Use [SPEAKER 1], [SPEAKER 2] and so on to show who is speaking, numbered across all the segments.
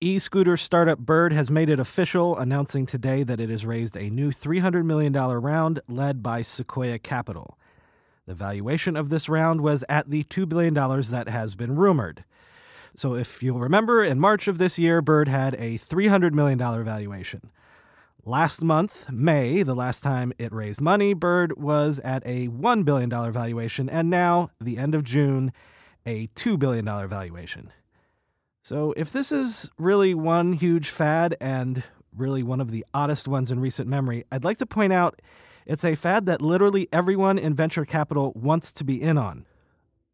[SPEAKER 1] E scooter startup Bird has made it official, announcing today that it has raised a new $300 million round led by Sequoia Capital. The valuation of this round was at the $2 billion that has been rumored. So, if you'll remember, in March of this year, Bird had a $300 million valuation. Last month, May, the last time it raised money, Bird was at a $1 billion valuation, and now, the end of June, a $2 billion valuation. So, if this is really one huge fad and really one of the oddest ones in recent memory, I'd like to point out it's a fad that literally everyone in venture capital wants to be in on.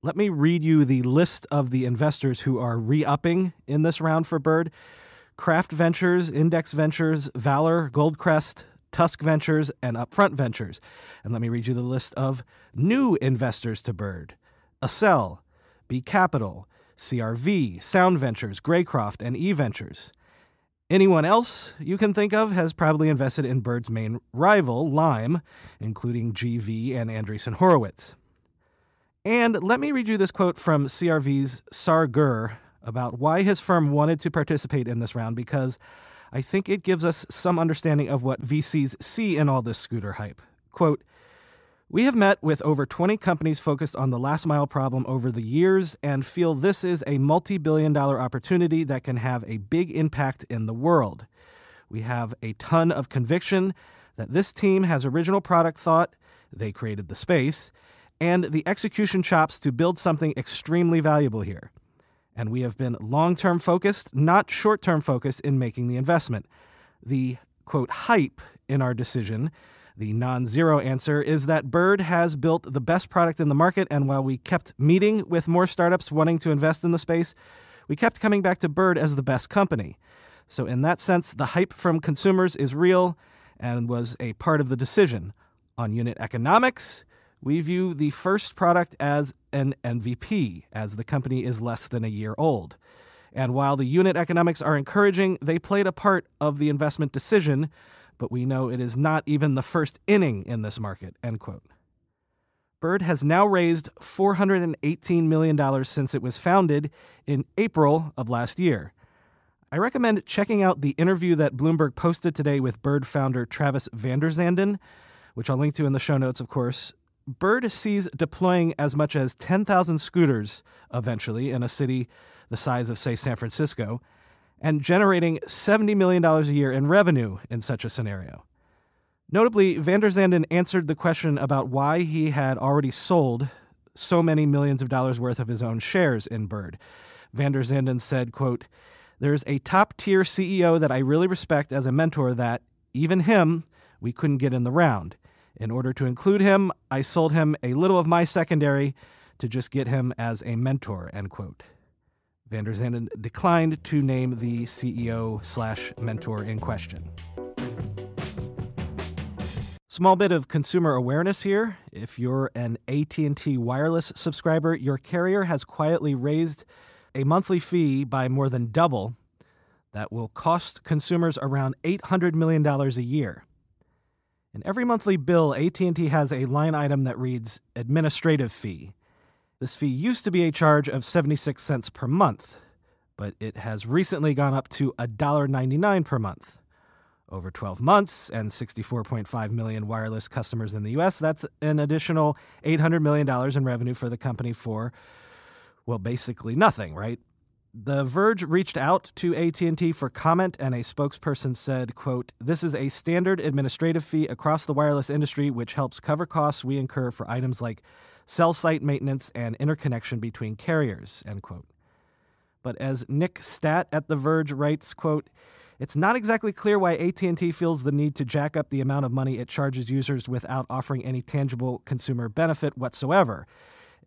[SPEAKER 1] Let me read you the list of the investors who are re upping in this round for Bird Craft Ventures, Index Ventures, Valor, Goldcrest, Tusk Ventures, and Upfront Ventures. And let me read you the list of new investors to Bird Accel, B Capital, CRV, Sound Ventures, Greycroft, and E Ventures. Anyone else you can think of has probably invested in Bird's main rival, Lime, including GV and Andreessen Horowitz. And let me read you this quote from CRV's Saar Gur about why his firm wanted to participate in this round because I think it gives us some understanding of what VCs see in all this scooter hype. Quote, we have met with over 20 companies focused on the last mile problem over the years and feel this is a multi billion dollar opportunity that can have a big impact in the world. We have a ton of conviction that this team has original product thought, they created the space, and the execution chops to build something extremely valuable here. And we have been long term focused, not short term focused, in making the investment. The quote, hype in our decision the non zero answer is that Bird has built the best product in the market, and while we kept meeting with more startups wanting to invest in the space, we kept coming back to Bird as the best company. So, in that sense, the hype from consumers is real and was a part of the decision. On unit economics, we view the first product as an MVP, as the company is less than a year old. And while the unit economics are encouraging, they played a part of the investment decision but we know it is not even the first inning in this market, end quote. Bird has now raised $418 million since it was founded in April of last year. I recommend checking out the interview that Bloomberg posted today with Bird founder Travis VanderZanden, which I'll link to in the show notes, of course. Bird sees deploying as much as 10,000 scooters eventually in a city the size of, say, San Francisco and generating $70 million a year in revenue in such a scenario. Notably, VanderZanden answered the question about why he had already sold so many millions of dollars worth of his own shares in Bird. VanderZanden said, quote, There's a top tier CEO that I really respect as a mentor that, even him, we couldn't get in the round. In order to include him, I sold him a little of my secondary to just get him as a mentor, end quote. VanderZanden declined to name the CEO slash mentor in question. Small bit of consumer awareness here. If you're an AT&T wireless subscriber, your carrier has quietly raised a monthly fee by more than double. That will cost consumers around $800 million a year. In every monthly bill, AT&T has a line item that reads administrative fee. This fee used to be a charge of 76 cents per month, but it has recently gone up to $1.99 per month. Over 12 months and 64.5 million wireless customers in the US, that's an additional $800 million in revenue for the company for well, basically nothing, right? The Verge reached out to AT&T for comment and a spokesperson said, quote, "This is a standard administrative fee across the wireless industry which helps cover costs we incur for items like cell site maintenance, and interconnection between carriers, end quote. But as Nick Statt at The Verge writes, quote, it's not exactly clear why AT&T feels the need to jack up the amount of money it charges users without offering any tangible consumer benefit whatsoever.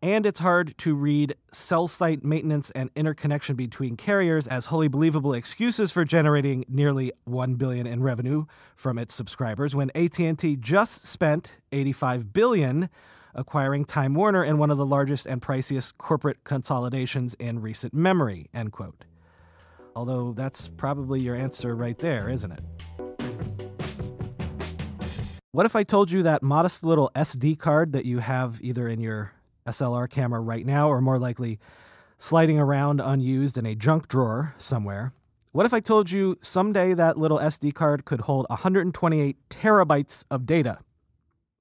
[SPEAKER 1] And it's hard to read cell site maintenance and interconnection between carriers as wholly believable excuses for generating nearly 1 billion in revenue from its subscribers when AT&T just spent 85 billion acquiring Time Warner in one of the largest and priciest corporate consolidations in recent memory, end quote. Although that's probably your answer right there, isn't it? What if I told you that modest little SD card that you have either in your SLR camera right now, or more likely, sliding around unused in a junk drawer somewhere. What if I told you someday that little SD card could hold 128 terabytes of data?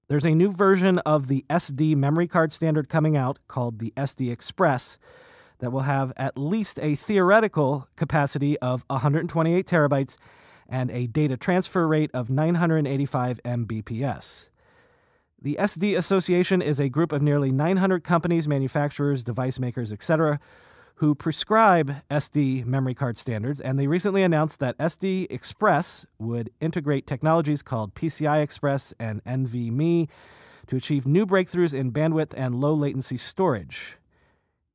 [SPEAKER 1] There's a new version of the SD memory card standard coming out called the SD Express that will have at least a theoretical capacity of 128 terabytes and a data transfer rate of 985 Mbps. The SD Association is a group of nearly 900 companies, manufacturers, device makers, etc., who prescribe SD memory card standards, and they recently announced that SD Express would integrate technologies called PCI Express and NVMe to achieve new breakthroughs in bandwidth and low latency storage.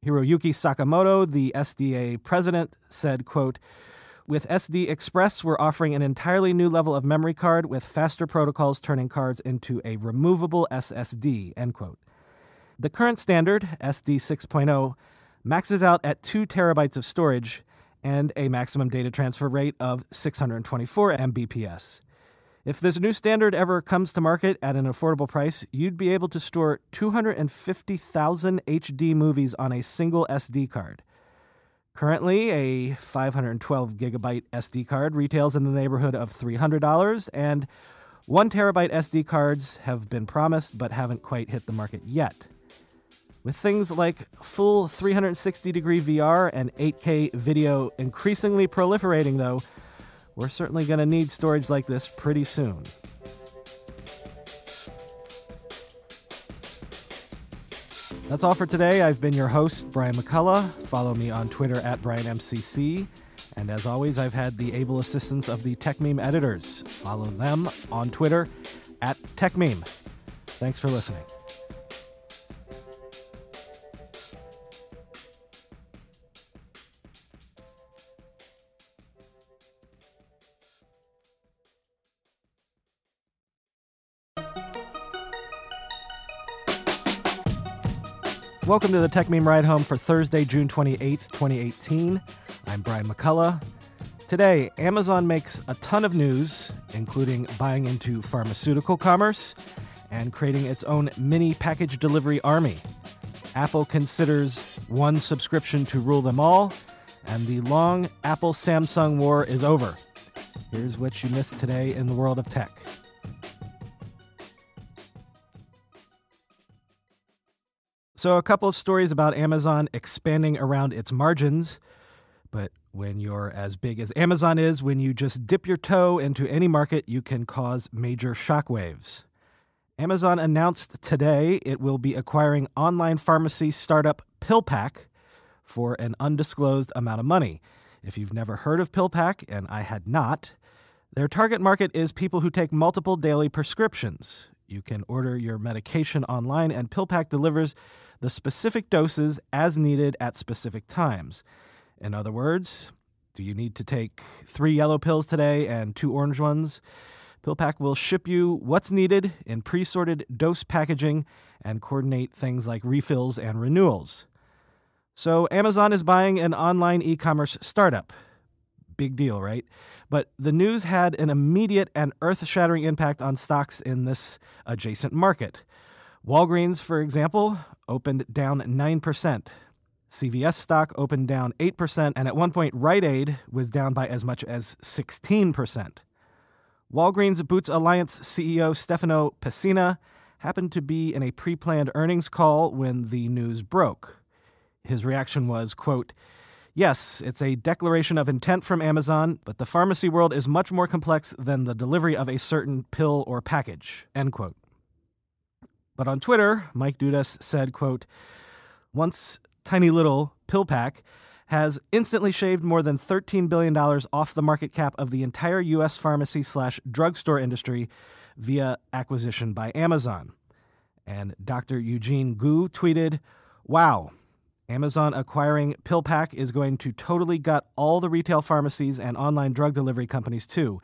[SPEAKER 1] Hiroyuki Sakamoto, the SDA president, said, quote, with SD Express, we're offering an entirely new level of memory card with faster protocols turning cards into a removable SSD, end quote. The current standard, SD 6.0, maxes out at 2 terabytes of storage and a maximum data transfer rate of 624 Mbps. If this new standard ever comes to market at an affordable price, you'd be able to store 250,000 HD movies on a single SD card. Currently, a 512 gigabyte SD card retails in the neighborhood of $300, and 1 terabyte SD cards have been promised but haven't quite hit the market yet. With things like full 360 degree VR and 8K video increasingly proliferating, though, we're certainly going to need storage like this pretty soon. That's all for today. I've been your host, Brian McCullough. Follow me on Twitter at BrianMCC. And as always, I've had the able assistance of the Techmeme editors. Follow them on Twitter at Techmeme. Thanks for listening. Welcome to the Techmeme Ride Home for Thursday, June 28th, 2018. I'm Brian McCullough. Today, Amazon makes a ton of news, including buying into pharmaceutical commerce and creating its own mini package delivery army. Apple considers one subscription to rule them all, and the long Apple Samsung war is over. Here's what you missed today in the world of tech. So, a couple of stories about Amazon expanding around its margins. But when you're as big as Amazon is, when you just dip your toe into any market, you can cause major shockwaves. Amazon announced today it will be acquiring online pharmacy startup PillPack for an undisclosed amount of money. If you've never heard of PillPack, and I had not, their target market is people who take multiple daily prescriptions. You can order your medication online, and PillPack delivers the specific doses as needed at specific times. In other words, do you need to take three yellow pills today and two orange ones? PillPack will ship you what's needed in pre sorted dose packaging and coordinate things like refills and renewals. So, Amazon is buying an online e commerce startup. Big deal, right? But the news had an immediate and earth shattering impact on stocks in this adjacent market. Walgreens, for example, opened down 9%. CVS stock opened down 8%, and at one point, Rite Aid was down by as much as 16%. Walgreens Boots Alliance CEO Stefano Pessina happened to be in a pre planned earnings call when the news broke. His reaction was, quote, Yes, it's a declaration of intent from Amazon, but the pharmacy world is much more complex than the delivery of a certain pill or package, end quote. But on Twitter, Mike Dudas said, quote, once tiny little PillPack has instantly shaved more than $13 billion off the market cap of the entire U.S. pharmacy slash drugstore industry via acquisition by Amazon. And Dr. Eugene Gu tweeted, Wow. Amazon acquiring PillPack is going to totally gut all the retail pharmacies and online drug delivery companies, too.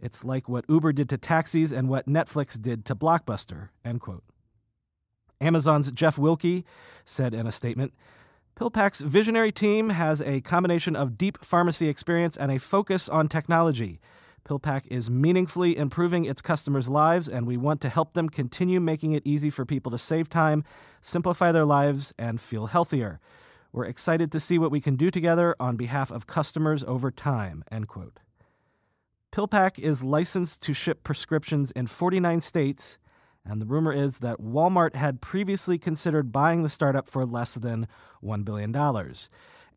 [SPEAKER 1] It's like what Uber did to taxis and what Netflix did to Blockbuster. End quote. Amazon's Jeff Wilke said in a statement PillPack's visionary team has a combination of deep pharmacy experience and a focus on technology. PillPack is meaningfully improving its customers' lives, and we want to help them continue making it easy for people to save time, simplify their lives, and feel healthier. We're excited to see what we can do together on behalf of customers over time. End quote. PillPack is licensed to ship prescriptions in 49 states, and the rumor is that Walmart had previously considered buying the startup for less than $1 billion.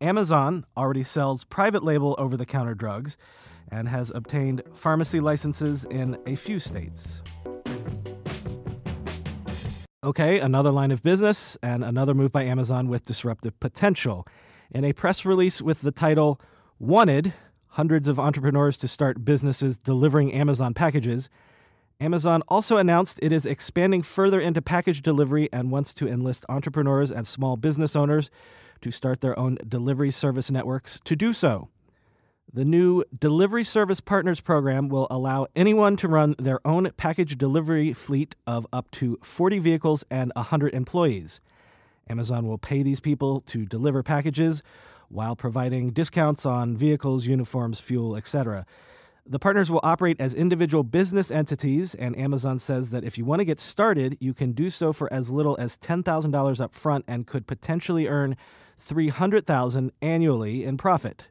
[SPEAKER 1] Amazon already sells private label over the counter drugs and has obtained pharmacy licenses in a few states. Okay, another line of business and another move by Amazon with disruptive potential. In a press release with the title Wanted Hundreds of Entrepreneurs to Start Businesses Delivering Amazon Packages, Amazon also announced it is expanding further into package delivery and wants to enlist entrepreneurs and small business owners to start their own delivery service networks to do so. The new Delivery Service Partners program will allow anyone to run their own package delivery fleet of up to 40 vehicles and 100 employees. Amazon will pay these people to deliver packages while providing discounts on vehicles, uniforms, fuel, etc. The partners will operate as individual business entities, and Amazon says that if you want to get started, you can do so for as little as $10,000 up front and could potentially earn $300,000 annually in profit.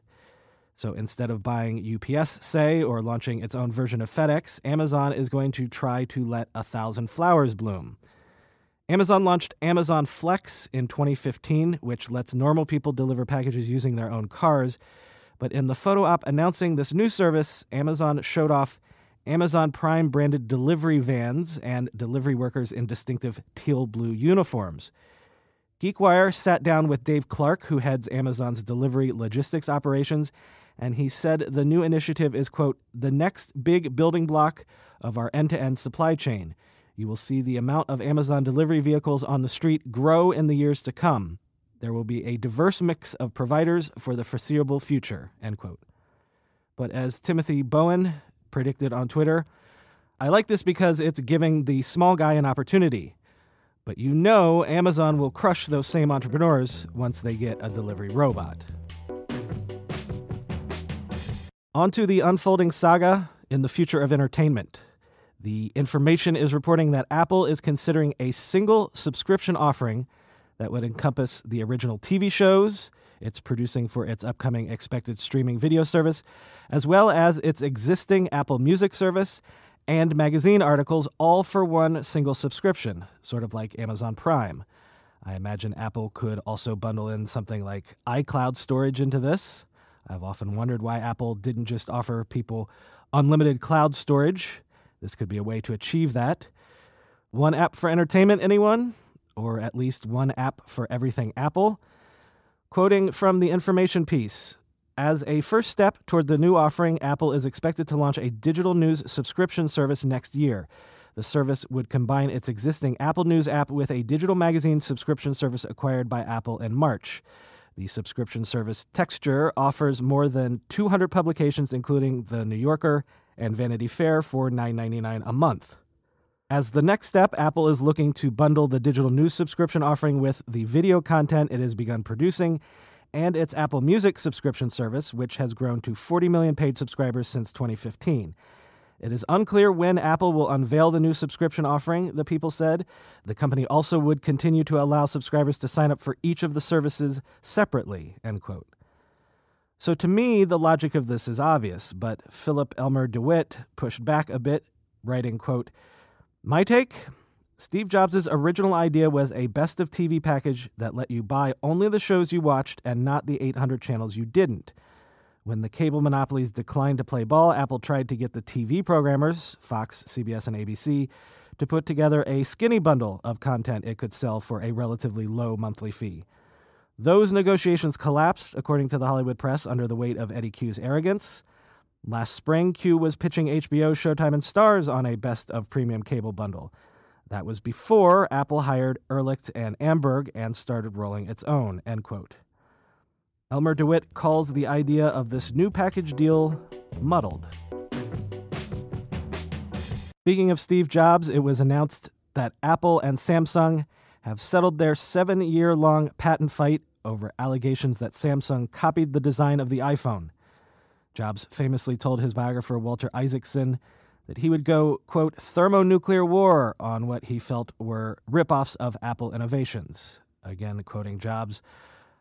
[SPEAKER 1] So instead of buying UPS, say, or launching its own version of FedEx, Amazon is going to try to let a thousand flowers bloom. Amazon launched Amazon Flex in 2015, which lets normal people deliver packages using their own cars. But in the photo op announcing this new service, Amazon showed off Amazon Prime branded delivery vans and delivery workers in distinctive teal blue uniforms. GeekWire sat down with Dave Clark, who heads Amazon's delivery logistics operations, and he said the new initiative is, quote, the next big building block of our end to end supply chain. You will see the amount of Amazon delivery vehicles on the street grow in the years to come. There will be a diverse mix of providers for the foreseeable future, end quote. But as Timothy Bowen predicted on Twitter, I like this because it's giving the small guy an opportunity. But you know Amazon will crush those same entrepreneurs once they get a delivery robot. On to the unfolding saga in the future of entertainment. The information is reporting that Apple is considering a single subscription offering that would encompass the original TV shows it's producing for its upcoming expected streaming video service, as well as its existing Apple Music service and magazine articles, all for one single subscription, sort of like Amazon Prime. I imagine Apple could also bundle in something like iCloud storage into this. I've often wondered why Apple didn't just offer people unlimited cloud storage. This could be a way to achieve that. One app for entertainment, anyone? Or at least one app for everything Apple? Quoting from the information piece As a first step toward the new offering, Apple is expected to launch a digital news subscription service next year. The service would combine its existing Apple News app with a digital magazine subscription service acquired by Apple in March. The subscription service Texture offers more than 200 publications, including The New Yorker and Vanity Fair, for $9.99 a month. As the next step, Apple is looking to bundle the digital news subscription offering with the video content it has begun producing and its Apple Music subscription service, which has grown to 40 million paid subscribers since 2015. It is unclear when Apple will unveil the new subscription offering, the people said. The company also would continue to allow subscribers to sign up for each of the services separately, end quote. So to me, the logic of this is obvious, but Philip Elmer DeWitt pushed back a bit, writing, quote, My take? Steve Jobs' original idea was a best of TV package that let you buy only the shows you watched and not the 800 channels you didn't. When the cable monopolies declined to play ball, Apple tried to get the TV programmers, Fox, CBS, and ABC, to put together a skinny bundle of content it could sell for a relatively low monthly fee. Those negotiations collapsed, according to the Hollywood press, under the weight of Eddie Cue's arrogance. Last spring, Cue was pitching HBO, Showtime, and Starz on a best of premium cable bundle. That was before Apple hired Erlicht and Amberg and started rolling its own, end quote. Elmer DeWitt calls the idea of this new package deal muddled. Speaking of Steve Jobs, it was announced that Apple and Samsung have settled their seven year long patent fight over allegations that Samsung copied the design of the iPhone. Jobs famously told his biographer Walter Isaacson that he would go, quote, thermonuclear war on what he felt were ripoffs of Apple innovations. Again, quoting Jobs,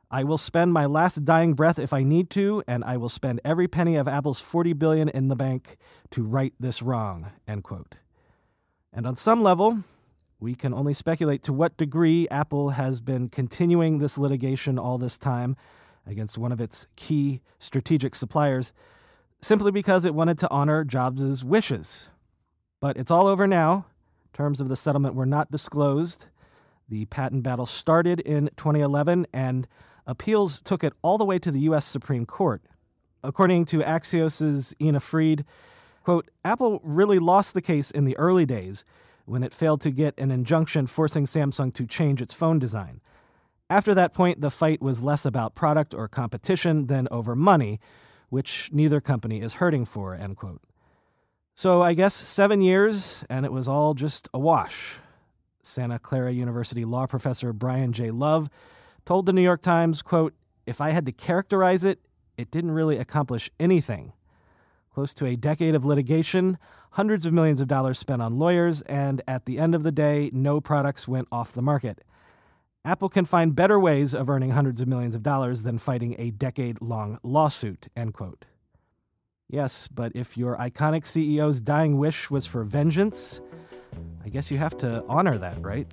[SPEAKER 1] I will spend my last dying breath if I need to, and I will spend every penny of Apple's 40 billion in the bank to right this wrong, end quote. And on some level, we can only speculate to what degree Apple has been continuing this litigation all this time against one of its key strategic suppliers simply because it wanted to honor Jobs' wishes. But it's all over now. Terms of the settlement were not disclosed. The patent battle started in 2011 and appeals took it all the way to the U.S. Supreme Court. According to Axios' Ina Fried, quote, Apple really lost the case in the early days when it failed to get an injunction forcing Samsung to change its phone design. After that point, the fight was less about product or competition than over money, which neither company is hurting for, end quote. So I guess seven years, and it was all just a wash. Santa Clara University law professor Brian J. Love told the New York Times, quote, if I had to characterize it, it didn't really accomplish anything. Close to a decade of litigation, hundreds of millions of dollars spent on lawyers, and at the end of the day, no products went off the market. Apple can find better ways of earning hundreds of millions of dollars than fighting a decade long lawsuit, end quote. Yes, but if your iconic CEO's dying wish was for vengeance, I guess you have to honor that, right?